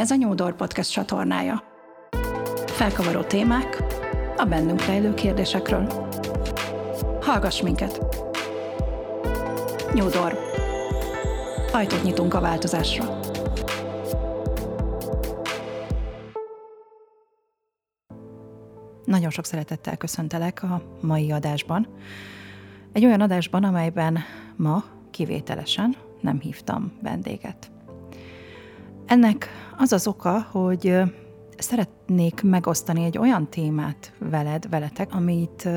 Ez a Nyúdor Podcast csatornája. Felkavaró témák a bennünk rejlő kérdésekről. Hallgass minket! Nyúdor. Ajtót nyitunk a változásra. Nagyon sok szeretettel köszöntelek a mai adásban. Egy olyan adásban, amelyben ma kivételesen nem hívtam vendéget. Ennek az az oka, hogy szeretnék megosztani egy olyan témát veled, veletek, amit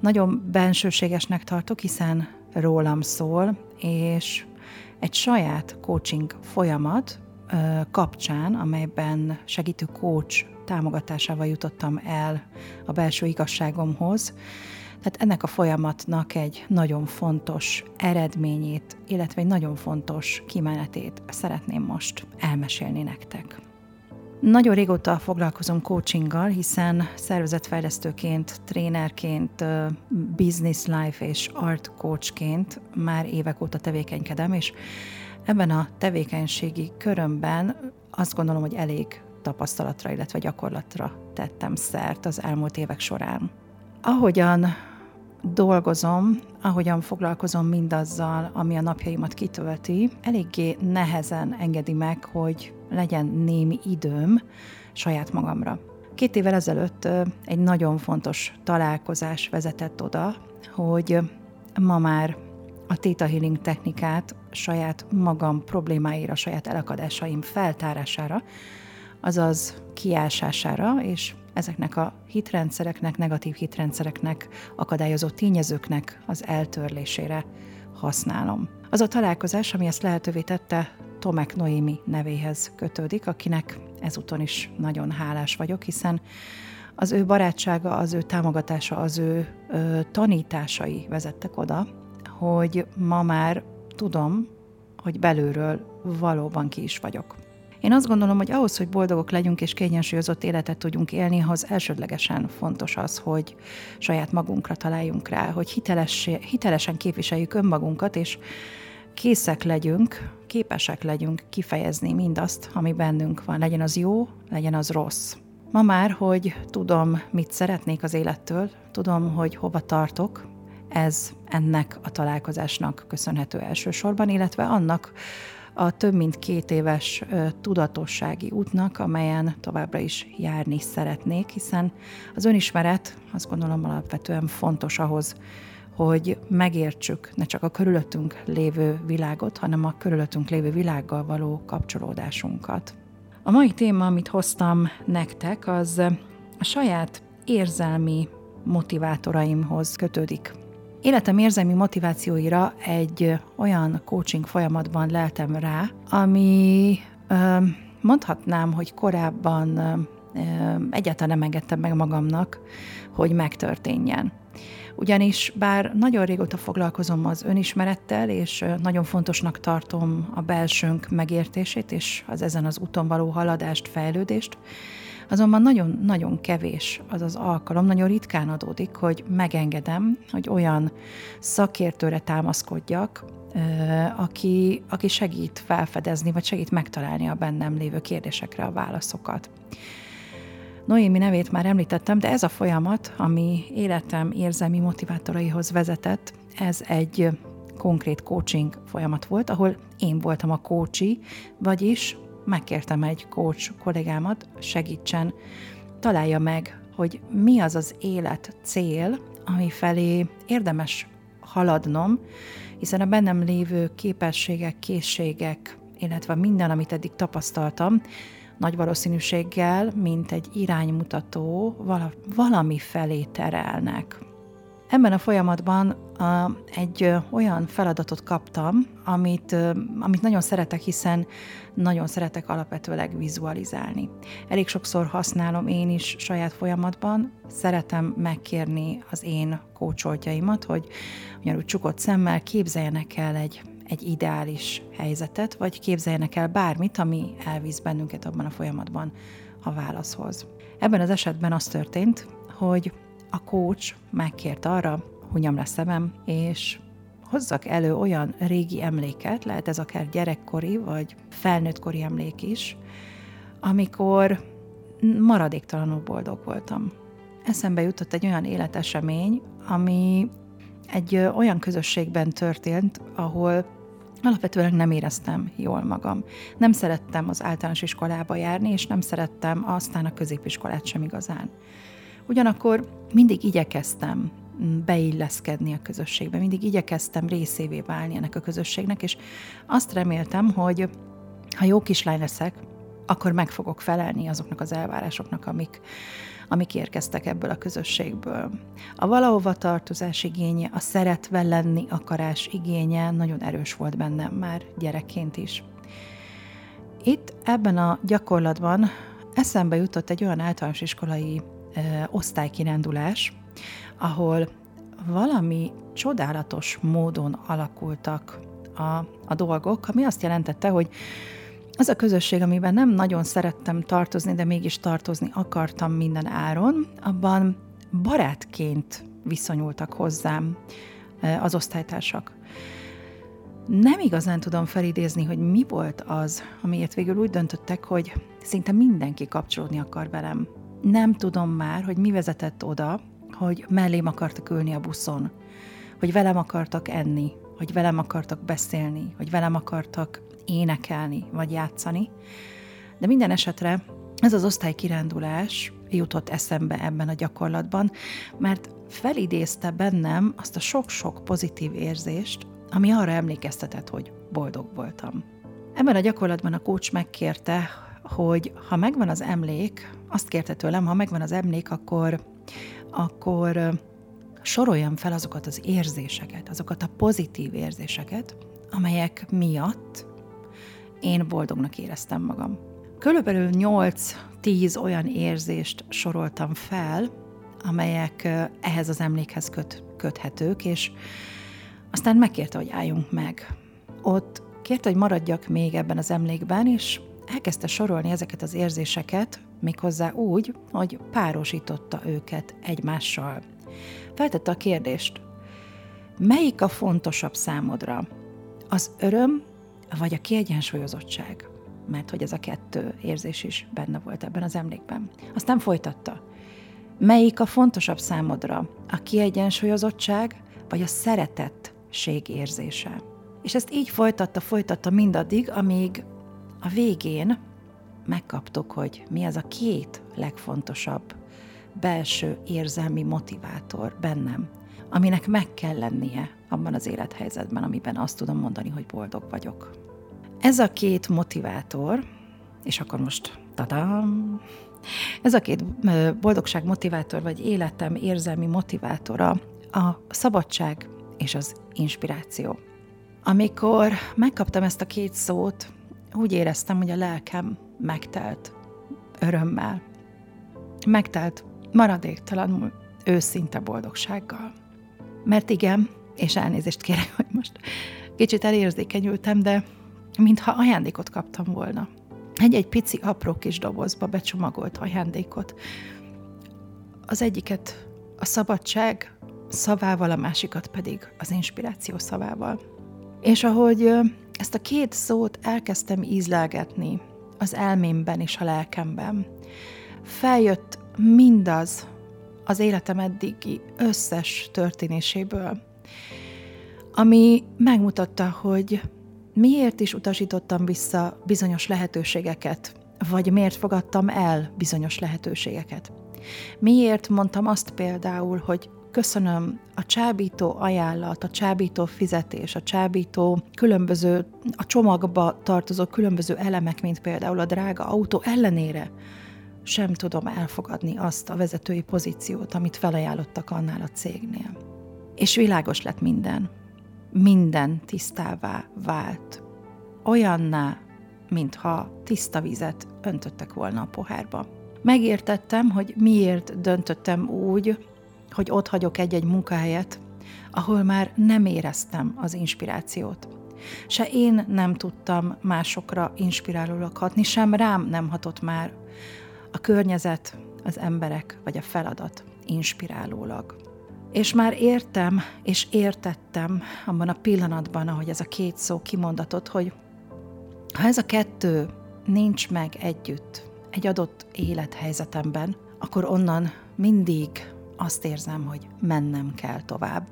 nagyon bensőségesnek tartok, hiszen rólam szól, és egy saját coaching folyamat kapcsán, amelyben segítő coach támogatásával jutottam el a belső igazságomhoz, tehát ennek a folyamatnak egy nagyon fontos eredményét, illetve egy nagyon fontos kimenetét szeretném most elmesélni nektek. Nagyon régóta foglalkozom coachinggal, hiszen szervezetfejlesztőként, trénerként, business life és art coachként már évek óta tevékenykedem, és ebben a tevékenységi körömben azt gondolom, hogy elég tapasztalatra, illetve gyakorlatra tettem szert az elmúlt évek során. Ahogyan dolgozom, ahogyan foglalkozom mindazzal, ami a napjaimat kitölti, eléggé nehezen engedi meg, hogy legyen némi időm saját magamra. Két évvel ezelőtt egy nagyon fontos találkozás vezetett oda, hogy ma már a Theta Healing technikát saját magam problémáira, saját elakadásaim feltárására, azaz kiásására és ezeknek a hitrendszereknek, negatív hitrendszereknek, akadályozó tényezőknek az eltörlésére használom. Az a találkozás, ami ezt lehetővé tette, Tomek Noémi nevéhez kötődik, akinek ezúton is nagyon hálás vagyok, hiszen az ő barátsága, az ő támogatása, az ő ö, tanításai vezettek oda, hogy ma már tudom, hogy belülről valóban ki is vagyok. Én azt gondolom, hogy ahhoz, hogy boldogok legyünk és kiegyensúlyozott életet tudjunk élni, ahhoz elsődlegesen fontos az, hogy saját magunkra találjunk rá, hogy hiteles, hitelesen képviseljük önmagunkat, és készek legyünk, képesek legyünk kifejezni mindazt, ami bennünk van. Legyen az jó, legyen az rossz. Ma már, hogy tudom, mit szeretnék az élettől, tudom, hogy hova tartok, ez ennek a találkozásnak köszönhető elsősorban, illetve annak, a több mint két éves tudatossági útnak, amelyen továbbra is járni szeretnék, hiszen az önismeret azt gondolom alapvetően fontos ahhoz, hogy megértsük ne csak a körülöttünk lévő világot, hanem a körülöttünk lévő világgal való kapcsolódásunkat. A mai téma, amit hoztam nektek, az a saját érzelmi motivátoraimhoz kötődik. Életem érzelmi motivációira egy olyan coaching folyamatban leltem rá, ami mondhatnám, hogy korábban egyáltalán nem engedtem meg magamnak, hogy megtörténjen. Ugyanis bár nagyon régóta foglalkozom az önismerettel, és nagyon fontosnak tartom a belsőnk megértését, és az ezen az úton való haladást, fejlődést, Azonban nagyon-nagyon kevés az az alkalom, nagyon ritkán adódik, hogy megengedem, hogy olyan szakértőre támaszkodjak, aki, aki segít felfedezni, vagy segít megtalálni a bennem lévő kérdésekre a válaszokat. Noémi nevét már említettem, de ez a folyamat, ami életem érzelmi motivátoraihoz vezetett, ez egy konkrét coaching folyamat volt, ahol én voltam a coachi, vagyis megkértem egy coach kollégámat, segítsen, találja meg, hogy mi az az élet cél, ami felé érdemes haladnom, hiszen a bennem lévő képességek, készségek, illetve minden, amit eddig tapasztaltam, nagy valószínűséggel, mint egy iránymutató, valami felé terelnek. Ebben a folyamatban a, egy olyan feladatot kaptam, amit, amit nagyon szeretek, hiszen nagyon szeretek alapvetőleg vizualizálni. Elég sokszor használom én is saját folyamatban, szeretem megkérni az én kócsoltjaimat, hogy ugyanúgy csukott szemmel képzeljenek el egy, egy ideális helyzetet, vagy képzeljenek el bármit, ami elvisz bennünket abban a folyamatban a válaszhoz. Ebben az esetben az történt, hogy a coach megkért arra, hunyam le szemem, és hozzak elő olyan régi emléket, lehet ez akár gyerekkori vagy felnőttkori emlék is, amikor maradéktalanul boldog voltam. Eszembe jutott egy olyan életesemény, ami egy olyan közösségben történt, ahol alapvetően nem éreztem jól magam. Nem szerettem az általános iskolába járni, és nem szerettem aztán a középiskolát sem igazán. Ugyanakkor mindig igyekeztem beilleszkedni a közösségbe, mindig igyekeztem részévé válni ennek a közösségnek, és azt reméltem, hogy ha jó kislány leszek, akkor meg fogok felelni azoknak az elvárásoknak, amik, amik érkeztek ebből a közösségből. A valahova tartozás igénye, a szeretve lenni akarás igénye nagyon erős volt bennem már gyerekként is. Itt ebben a gyakorlatban eszembe jutott egy olyan általános iskolai osztálykirándulás, ahol valami csodálatos módon alakultak a, a dolgok, ami azt jelentette, hogy az a közösség, amiben nem nagyon szerettem tartozni, de mégis tartozni akartam minden áron, abban barátként viszonyultak hozzám az osztálytársak. Nem igazán tudom felidézni, hogy mi volt az, amiért végül úgy döntöttek, hogy szinte mindenki kapcsolódni akar velem. Nem tudom már, hogy mi vezetett oda, hogy mellém akartak ülni a buszon, hogy velem akartak enni, hogy velem akartak beszélni, hogy velem akartak énekelni vagy játszani. De minden esetre ez az osztálykirándulás jutott eszembe ebben a gyakorlatban, mert felidézte bennem azt a sok-sok pozitív érzést, ami arra emlékeztetett, hogy boldog voltam. Ebben a gyakorlatban a kócs megkérte, hogy ha megvan az emlék, azt kérte tőlem, ha megvan az emlék, akkor, akkor soroljam fel azokat az érzéseket, azokat a pozitív érzéseket, amelyek miatt én boldognak éreztem magam. Körülbelül 8-10 olyan érzést soroltam fel, amelyek ehhez az emlékhez köt, köthetők, és aztán megkérte, hogy álljunk meg. Ott kérte, hogy maradjak még ebben az emlékben, és elkezdte sorolni ezeket az érzéseket, méghozzá úgy, hogy párosította őket egymással. Feltette a kérdést, melyik a fontosabb számodra? Az öröm vagy a kiegyensúlyozottság, mert hogy ez a kettő érzés is benne volt ebben az emlékben. Aztán folytatta. Melyik a fontosabb számodra? A kiegyensúlyozottság, vagy a szeretettség érzése? És ezt így folytatta, folytatta mindaddig, amíg a végén megkaptuk, hogy mi az a két legfontosabb belső érzelmi motivátor bennem, aminek meg kell lennie abban az élethelyzetben, amiben azt tudom mondani, hogy boldog vagyok. Ez a két motivátor, és akkor most tadam, ez a két boldogság motivátor, vagy életem érzelmi motivátora a szabadság és az inspiráció. Amikor megkaptam ezt a két szót, úgy éreztem, hogy a lelkem megtelt örömmel. Megtelt maradéktalanul őszinte boldogsággal. Mert igen, és elnézést kérek, hogy most kicsit elérzékenyültem, de mintha ajándékot kaptam volna. Egy-egy pici, apró kis dobozba becsomagolt ajándékot. Az egyiket a szabadság szavával, a másikat pedig az inspiráció szavával. És ahogy ezt a két szót elkezdtem ízlelgetni az elmémben és a lelkemben, feljött mindaz az életem eddigi összes történéséből, ami megmutatta, hogy miért is utasítottam vissza bizonyos lehetőségeket, vagy miért fogadtam el bizonyos lehetőségeket. Miért mondtam azt például, hogy köszönöm a csábító ajánlat, a csábító fizetés, a csábító különböző, a csomagba tartozó különböző elemek, mint például a drága autó ellenére, sem tudom elfogadni azt a vezetői pozíciót, amit felajánlottak annál a cégnél. És világos lett minden minden tisztává vált. Olyanná, mintha tiszta vizet öntöttek volna a pohárba. Megértettem, hogy miért döntöttem úgy, hogy ott hagyok egy-egy munkahelyet, ahol már nem éreztem az inspirációt. Se én nem tudtam másokra inspirálólag hatni, sem rám nem hatott már a környezet, az emberek vagy a feladat inspirálólag. És már értem, és értettem abban a pillanatban, ahogy ez a két szó kimondatott, hogy ha ez a kettő nincs meg együtt, egy adott élethelyzetemben, akkor onnan mindig azt érzem, hogy mennem kell tovább.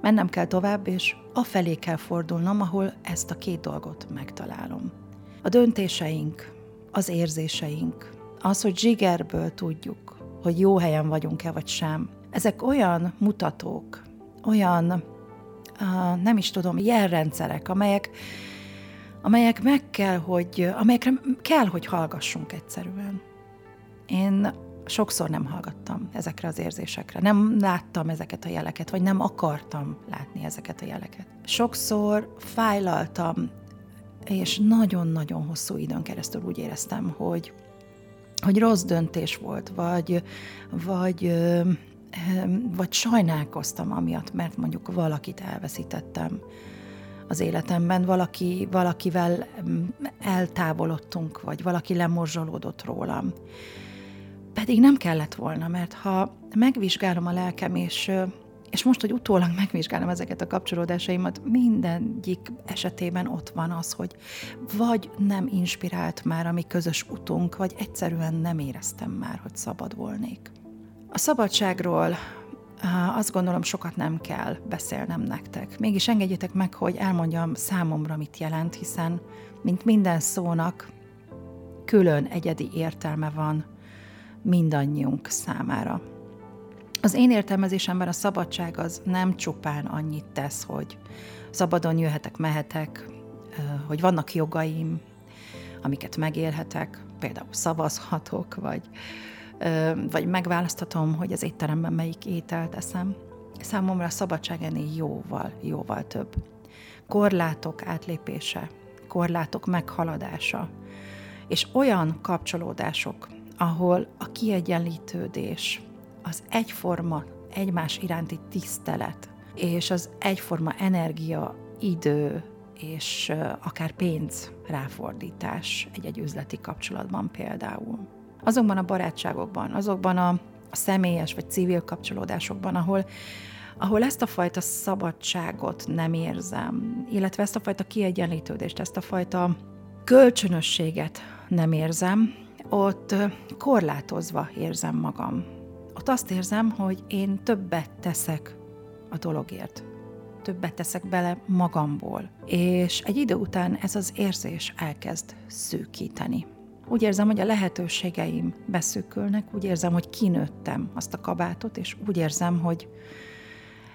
Mennem kell tovább, és afelé kell fordulnom, ahol ezt a két dolgot megtalálom. A döntéseink, az érzéseink, az, hogy zsigerből tudjuk, hogy jó helyen vagyunk-e vagy sem, ezek olyan mutatók, olyan, nem is tudom, jelrendszerek, amelyek, amelyek meg kell, hogy, amelyekre kell, hogy hallgassunk egyszerűen. Én sokszor nem hallgattam ezekre az érzésekre, nem láttam ezeket a jeleket, vagy nem akartam látni ezeket a jeleket. Sokszor fájlaltam, és nagyon-nagyon hosszú időn keresztül úgy éreztem, hogy, hogy rossz döntés volt, vagy, vagy, vagy sajnálkoztam amiatt, mert mondjuk valakit elveszítettem az életemben, valaki, valakivel eltávolodtunk, vagy valaki lemorzsolódott rólam pedig nem kellett volna, mert ha megvizsgálom a lelkem, és, és most, hogy utólag megvizsgálom ezeket a kapcsolódásaimat, mindegyik esetében ott van az, hogy vagy nem inspirált már a mi közös utunk, vagy egyszerűen nem éreztem már, hogy szabad volnék. A szabadságról azt gondolom sokat nem kell beszélnem nektek. Mégis engedjétek meg, hogy elmondjam számomra, mit jelent, hiszen, mint minden szónak, külön egyedi értelme van, mindannyiunk számára. Az én értelmezésemben a szabadság az nem csupán annyit tesz, hogy szabadon jöhetek, mehetek, hogy vannak jogaim, amiket megélhetek, például szavazhatok, vagy, vagy megválaszthatom, hogy az étteremben melyik ételt eszem. Számomra a szabadság ennél jóval, jóval több. Korlátok átlépése, korlátok meghaladása, és olyan kapcsolódások, ahol a kiegyenlítődés, az egyforma egymás iránti tisztelet, és az egyforma energia, idő és akár pénz ráfordítás egy-egy üzleti kapcsolatban például. Azokban a barátságokban, azokban a, személyes vagy civil kapcsolódásokban, ahol ahol ezt a fajta szabadságot nem érzem, illetve ezt a fajta kiegyenlítődést, ezt a fajta kölcsönösséget nem érzem, ott korlátozva érzem magam. Ott azt érzem, hogy én többet teszek a dologért. Többet teszek bele magamból. És egy idő után ez az érzés elkezd szűkíteni. Úgy érzem, hogy a lehetőségeim beszűkülnek, úgy érzem, hogy kinőttem azt a kabátot, és úgy érzem, hogy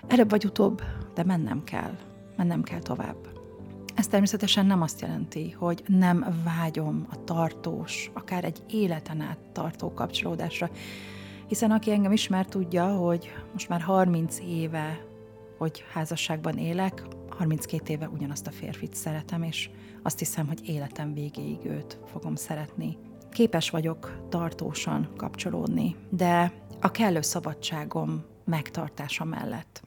előbb vagy utóbb, de mennem kell, mennem kell tovább. Ez természetesen nem azt jelenti, hogy nem vágyom a tartós, akár egy életen át tartó kapcsolódásra, hiszen aki engem ismer, tudja, hogy most már 30 éve, hogy házasságban élek, 32 éve ugyanazt a férfit szeretem, és azt hiszem, hogy életem végéig őt fogom szeretni. Képes vagyok tartósan kapcsolódni, de a kellő szabadságom megtartása mellett.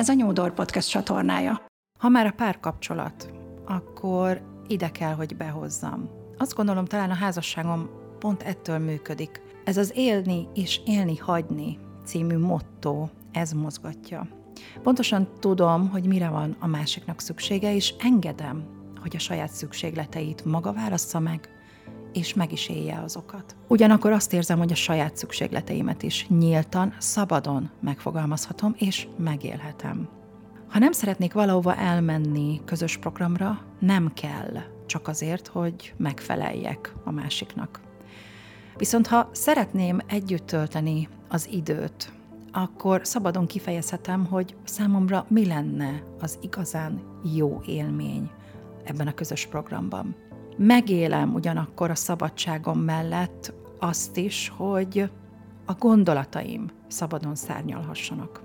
Ez a Nyúdor Podcast csatornája. Ha már a párkapcsolat, akkor ide kell, hogy behozzam. Azt gondolom, talán a házasságom pont ettől működik. Ez az élni és élni hagyni című motto, ez mozgatja. Pontosan tudom, hogy mire van a másiknak szüksége, és engedem, hogy a saját szükségleteit maga válassza meg, és meg is élje azokat. Ugyanakkor azt érzem, hogy a saját szükségleteimet is nyíltan, szabadon megfogalmazhatom és megélhetem. Ha nem szeretnék valahova elmenni közös programra, nem kell, csak azért, hogy megfeleljek a másiknak. Viszont ha szeretném együtt tölteni az időt, akkor szabadon kifejezhetem, hogy számomra mi lenne az igazán jó élmény ebben a közös programban megélem ugyanakkor a szabadságom mellett azt is, hogy a gondolataim szabadon szárnyalhassanak.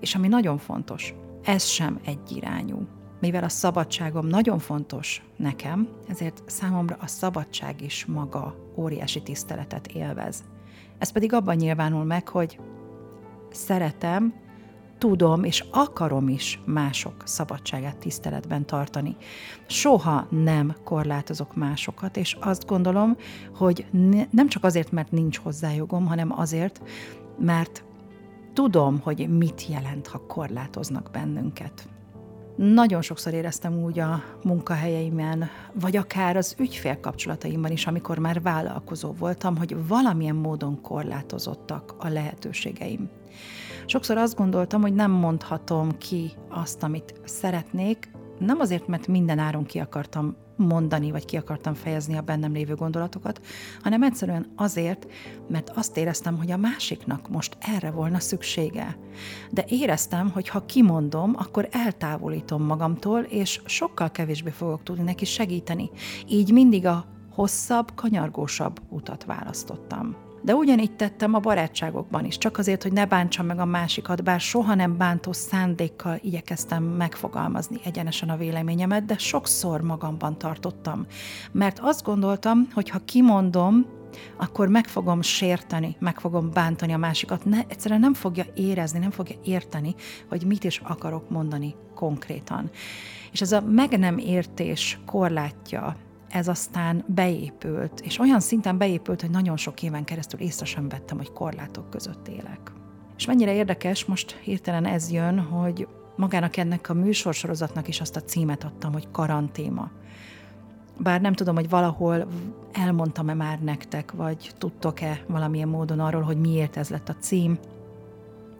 És ami nagyon fontos, ez sem egyirányú. Mivel a szabadságom nagyon fontos nekem, ezért számomra a szabadság is maga óriási tiszteletet élvez. Ez pedig abban nyilvánul meg, hogy szeretem tudom és akarom is mások szabadságát tiszteletben tartani. Soha nem korlátozok másokat, és azt gondolom, hogy ne, nem csak azért, mert nincs hozzá jogom, hanem azért, mert tudom, hogy mit jelent, ha korlátoznak bennünket. Nagyon sokszor éreztem úgy a munkahelyeimen, vagy akár az ügyfél kapcsolataimban is, amikor már vállalkozó voltam, hogy valamilyen módon korlátozottak a lehetőségeim. Sokszor azt gondoltam, hogy nem mondhatom ki azt, amit szeretnék, nem azért, mert minden áron ki akartam mondani, vagy ki akartam fejezni a bennem lévő gondolatokat, hanem egyszerűen azért, mert azt éreztem, hogy a másiknak most erre volna szüksége. De éreztem, hogy ha kimondom, akkor eltávolítom magamtól, és sokkal kevésbé fogok tudni neki segíteni. Így mindig a hosszabb, kanyargósabb utat választottam. De ugyanígy tettem a barátságokban is, csak azért, hogy ne bántsam meg a másikat, bár soha nem bántó szándékkal igyekeztem megfogalmazni egyenesen a véleményemet, de sokszor magamban tartottam. Mert azt gondoltam, hogy ha kimondom, akkor meg fogom sérteni, meg fogom bántani a másikat. Ne, egyszerűen nem fogja érezni, nem fogja érteni, hogy mit is akarok mondani konkrétan. És ez a meg nem értés korlátja ez aztán beépült, és olyan szinten beépült, hogy nagyon sok éven keresztül észre sem vettem, hogy korlátok között élek. És mennyire érdekes, most hirtelen ez jön, hogy magának ennek a műsorsorozatnak is azt a címet adtam, hogy karantéma. Bár nem tudom, hogy valahol elmondtam-e már nektek, vagy tudtok-e valamilyen módon arról, hogy miért ez lett a cím,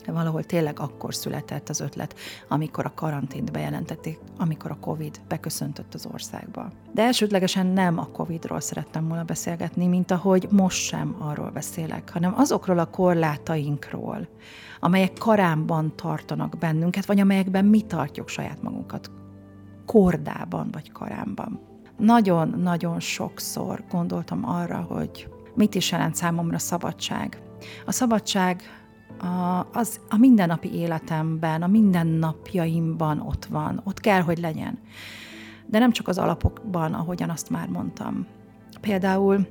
de valahol tényleg akkor született az ötlet, amikor a karantént bejelentették, amikor a Covid beköszöntött az országba. De elsődlegesen nem a Covidról szerettem volna beszélgetni, mint ahogy most sem arról beszélek, hanem azokról a korlátainkról, amelyek karámban tartanak bennünket, vagy amelyekben mi tartjuk saját magunkat kordában vagy karámban. Nagyon-nagyon sokszor gondoltam arra, hogy mit is jelent számomra szabadság. A szabadság a, az a mindennapi életemben, a mindennapjaimban ott van, ott kell, hogy legyen. De nem csak az alapokban, ahogyan azt már mondtam. Például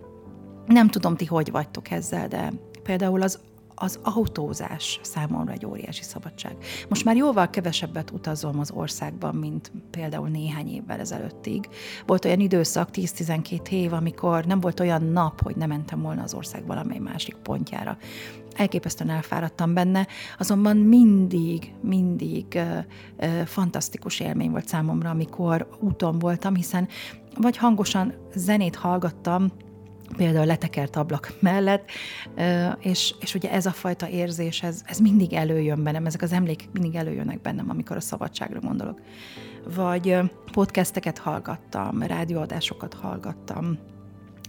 nem tudom, ti hogy vagytok ezzel, de például az az autózás számomra egy óriási szabadság. Most már jóval kevesebbet utazom az országban, mint például néhány évvel ezelőttig. Volt olyan időszak, 10-12 év, amikor nem volt olyan nap, hogy nem mentem volna az ország valamely másik pontjára. Elképesztően elfáradtam benne, azonban mindig, mindig uh, uh, fantasztikus élmény volt számomra, amikor úton voltam, hiszen vagy hangosan zenét hallgattam, például letekert ablak mellett, és, és ugye ez a fajta érzés, ez, ez mindig előjön bennem, ezek az emlékek mindig előjönnek bennem, amikor a szabadságra gondolok. Vagy podcasteket hallgattam, rádióadásokat hallgattam,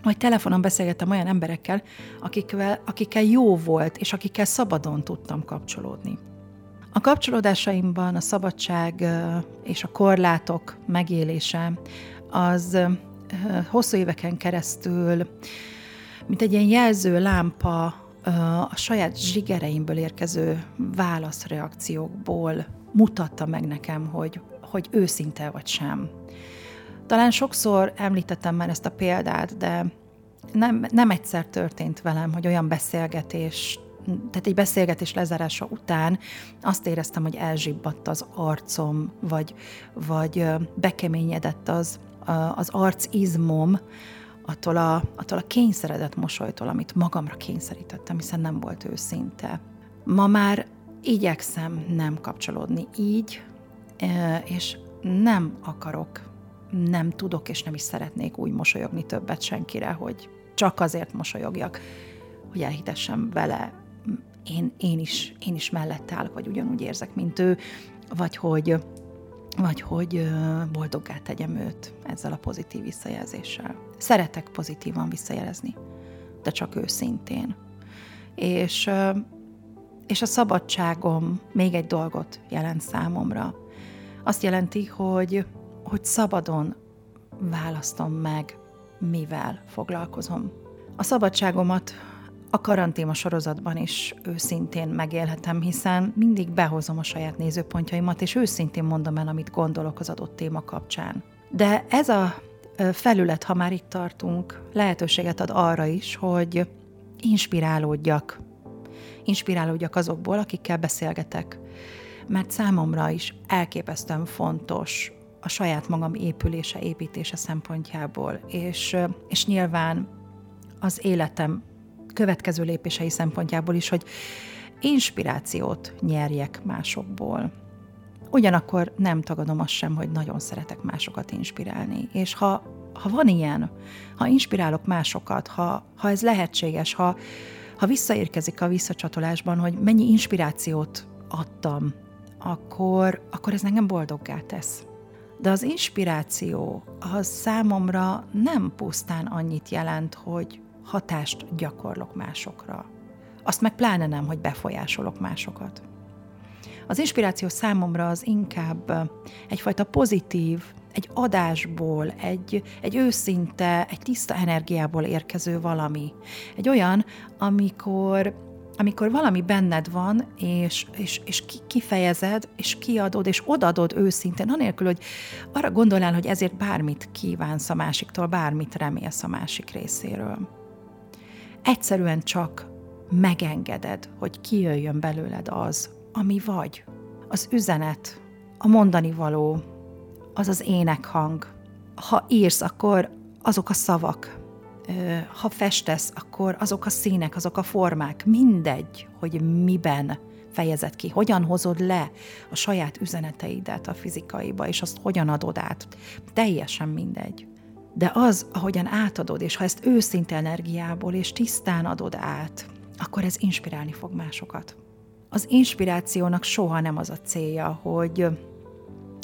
vagy telefonon beszélgettem olyan emberekkel, akikkel, akikkel jó volt, és akikkel szabadon tudtam kapcsolódni. A kapcsolódásaimban a szabadság és a korlátok megélése az hosszú éveken keresztül, mint egy ilyen jelző lámpa a saját zsigereimből érkező válaszreakciókból mutatta meg nekem, hogy, hogy őszinte vagy sem. Talán sokszor említettem már ezt a példát, de nem, nem egyszer történt velem, hogy olyan beszélgetés, tehát egy beszélgetés lezárása után azt éreztem, hogy elzsibbadt az arcom, vagy, vagy bekeményedett az, az arcizmom attól a, attól a kényszeredett mosolytól, amit magamra kényszerítettem, hiszen nem volt őszinte. Ma már igyekszem nem kapcsolódni így, és nem akarok, nem tudok és nem is szeretnék úgy mosolyogni többet senkire, hogy csak azért mosolyogjak, hogy elhitessem vele, én, én, is, én is mellette állok, vagy ugyanúgy érzek, mint ő, vagy hogy vagy hogy boldoggá tegyem őt ezzel a pozitív visszajelzéssel. Szeretek pozitívan visszajelezni, de csak őszintén. És, és a szabadságom még egy dolgot jelent számomra. Azt jelenti, hogy, hogy szabadon választom meg, mivel foglalkozom. A szabadságomat a karantéma sorozatban is őszintén megélhetem, hiszen mindig behozom a saját nézőpontjaimat, és őszintén mondom el, amit gondolok az adott téma kapcsán. De ez a felület, ha már itt tartunk, lehetőséget ad arra is, hogy inspirálódjak. Inspirálódjak azokból, akikkel beszélgetek. Mert számomra is elképesztően fontos a saját magam épülése, építése szempontjából, és, és nyilván az életem következő lépései szempontjából is, hogy inspirációt nyerjek másokból. ugyanakkor nem tagadom azt sem, hogy nagyon szeretek másokat inspirálni. És ha, ha van ilyen, ha inspirálok másokat, ha, ha ez lehetséges, ha, ha visszaérkezik a visszacsatolásban, hogy mennyi inspirációt adtam, akkor, akkor ez engem boldoggá tesz. De az inspiráció az számomra nem pusztán annyit jelent, hogy hatást gyakorlok másokra. Azt meg pláne nem, hogy befolyásolok másokat. Az inspiráció számomra az inkább egyfajta pozitív, egy adásból, egy, egy őszinte, egy tiszta energiából érkező valami. Egy olyan, amikor amikor valami benned van, és, és, és kifejezed, és kiadod, és odadod őszintén, anélkül, hogy arra gondolnál, hogy ezért bármit kívánsz a másiktól, bármit remélsz a másik részéről. Egyszerűen csak megengeded, hogy kijöjjön belőled az, ami vagy. Az üzenet, a mondani való, az az énekhang. Ha írsz, akkor azok a szavak, ha festesz, akkor azok a színek, azok a formák, mindegy, hogy miben fejezed ki, hogyan hozod le a saját üzeneteidet a fizikaiba, és azt hogyan adod át. Teljesen mindegy. De az, ahogyan átadod, és ha ezt őszinte energiából és tisztán adod át, akkor ez inspirálni fog másokat. Az inspirációnak soha nem az a célja, hogy,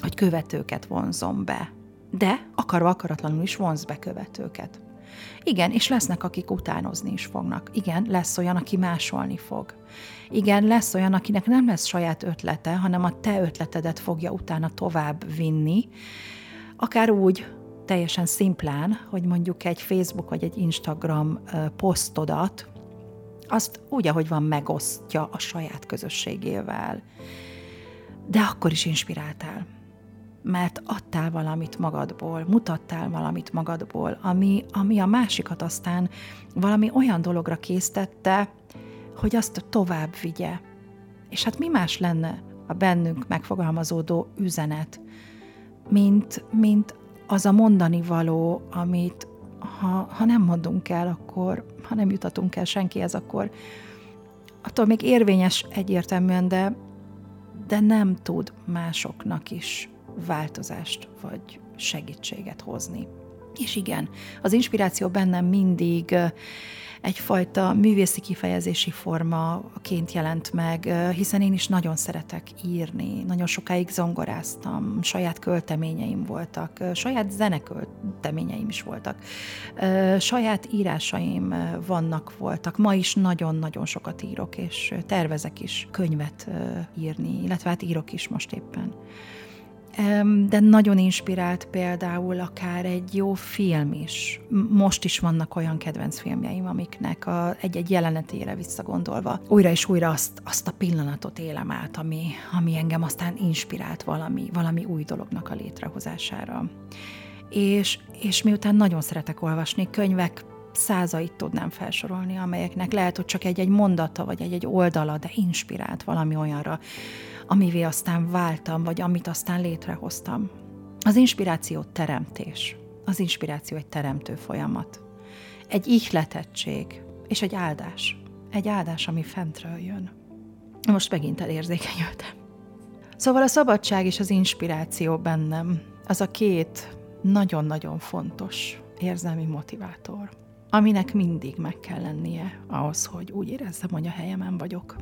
hogy követőket vonzom be, de akarva akaratlanul is vonz be követőket. Igen, és lesznek, akik utánozni is fognak. Igen, lesz olyan, aki másolni fog. Igen, lesz olyan, akinek nem lesz saját ötlete, hanem a te ötletedet fogja utána tovább vinni, akár úgy, teljesen szimplán, hogy mondjuk egy Facebook vagy egy Instagram posztodat, azt úgy, ahogy van, megosztja a saját közösségével. De akkor is inspiráltál mert adtál valamit magadból, mutattál valamit magadból, ami, ami a másikat aztán valami olyan dologra késztette, hogy azt tovább vigye. És hát mi más lenne a bennünk megfogalmazódó üzenet, mint, mint az a mondani való, amit ha, ha nem mondunk el, akkor, ha nem jutatunk el senkihez, akkor attól még érvényes egyértelműen, de, de nem tud másoknak is változást vagy segítséget hozni. És igen, az inspiráció bennem mindig egyfajta művészi kifejezési formaként jelent meg, hiszen én is nagyon szeretek írni, nagyon sokáig zongoráztam, saját költeményeim voltak, saját zenekölteményeim is voltak, saját írásaim vannak, voltak. Ma is nagyon-nagyon sokat írok, és tervezek is könyvet írni, illetve hát írok is most éppen de nagyon inspirált például akár egy jó film is. Most is vannak olyan kedvenc filmjeim, amiknek a, egy-egy jelenetére visszagondolva újra és újra azt, azt a pillanatot élem át, ami, ami engem aztán inspirált valami, valami új dolognak a létrehozására. És, és miután nagyon szeretek olvasni, könyvek százait tudnám felsorolni, amelyeknek lehet, hogy csak egy-egy mondata, vagy egy-egy oldala, de inspirált valami olyanra, amivé aztán váltam, vagy amit aztán létrehoztam. Az inspiráció teremtés. Az inspiráció egy teremtő folyamat. Egy ihletettség és egy áldás. Egy áldás, ami fentről jön. Most megint elérzékenyültem. Szóval a szabadság és az inspiráció bennem az a két nagyon-nagyon fontos érzelmi motivátor, aminek mindig meg kell lennie ahhoz, hogy úgy érezzem, hogy a helyemen vagyok.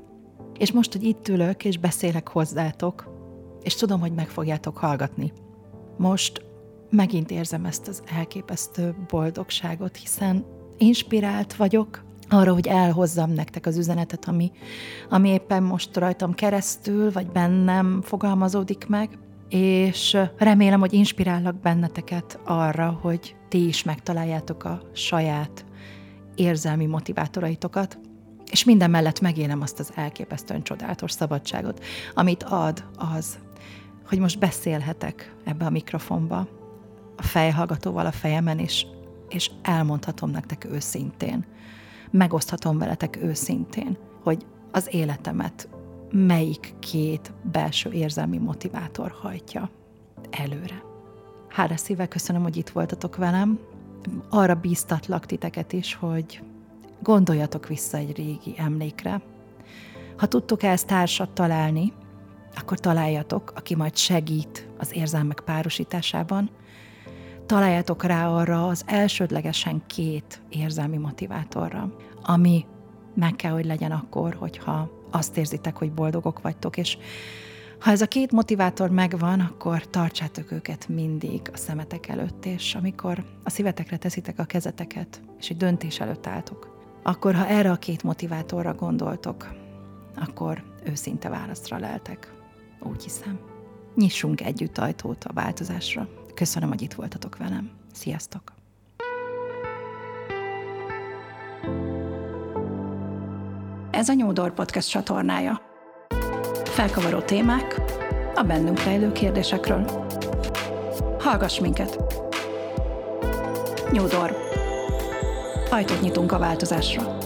És most, hogy itt ülök és beszélek hozzátok, és tudom, hogy meg fogjátok hallgatni. Most megint érzem ezt az elképesztő boldogságot, hiszen inspirált vagyok arra, hogy elhozzam nektek az üzenetet, ami, ami éppen most rajtam keresztül, vagy bennem fogalmazódik meg, és remélem, hogy inspirállak benneteket arra, hogy ti is megtaláljátok a saját érzelmi motivátoraitokat, és minden mellett megélem azt az elképesztően csodálatos szabadságot, amit ad az, hogy most beszélhetek ebbe a mikrofonba, a fejhallgatóval a fejemen, és, és elmondhatom nektek őszintén, megoszthatom veletek őszintén, hogy az életemet melyik két belső érzelmi motivátor hajtja előre. Hála szíve köszönöm, hogy itt voltatok velem. Arra bíztatlak titeket is, hogy gondoljatok vissza egy régi emlékre. Ha tudtok ezt társat találni, akkor találjatok, aki majd segít az érzelmek párosításában, találjátok rá arra az elsődlegesen két érzelmi motivátorra, ami meg kell, hogy legyen akkor, hogyha azt érzitek, hogy boldogok vagytok, és ha ez a két motivátor megvan, akkor tartsátok őket mindig a szemetek előtt, és amikor a szívetekre teszitek a kezeteket, és egy döntés előtt álltok, akkor ha erre a két motivátorra gondoltok, akkor őszinte választra leltek. Úgy hiszem. Nyissunk együtt ajtót a változásra. Köszönöm, hogy itt voltatok velem. Sziasztok! Ez a Nyúdor Podcast csatornája. Felkavaró témák a bennünk rejlő kérdésekről. Hallgass minket! Nyúdor. Ajtót nyitunk a változásra.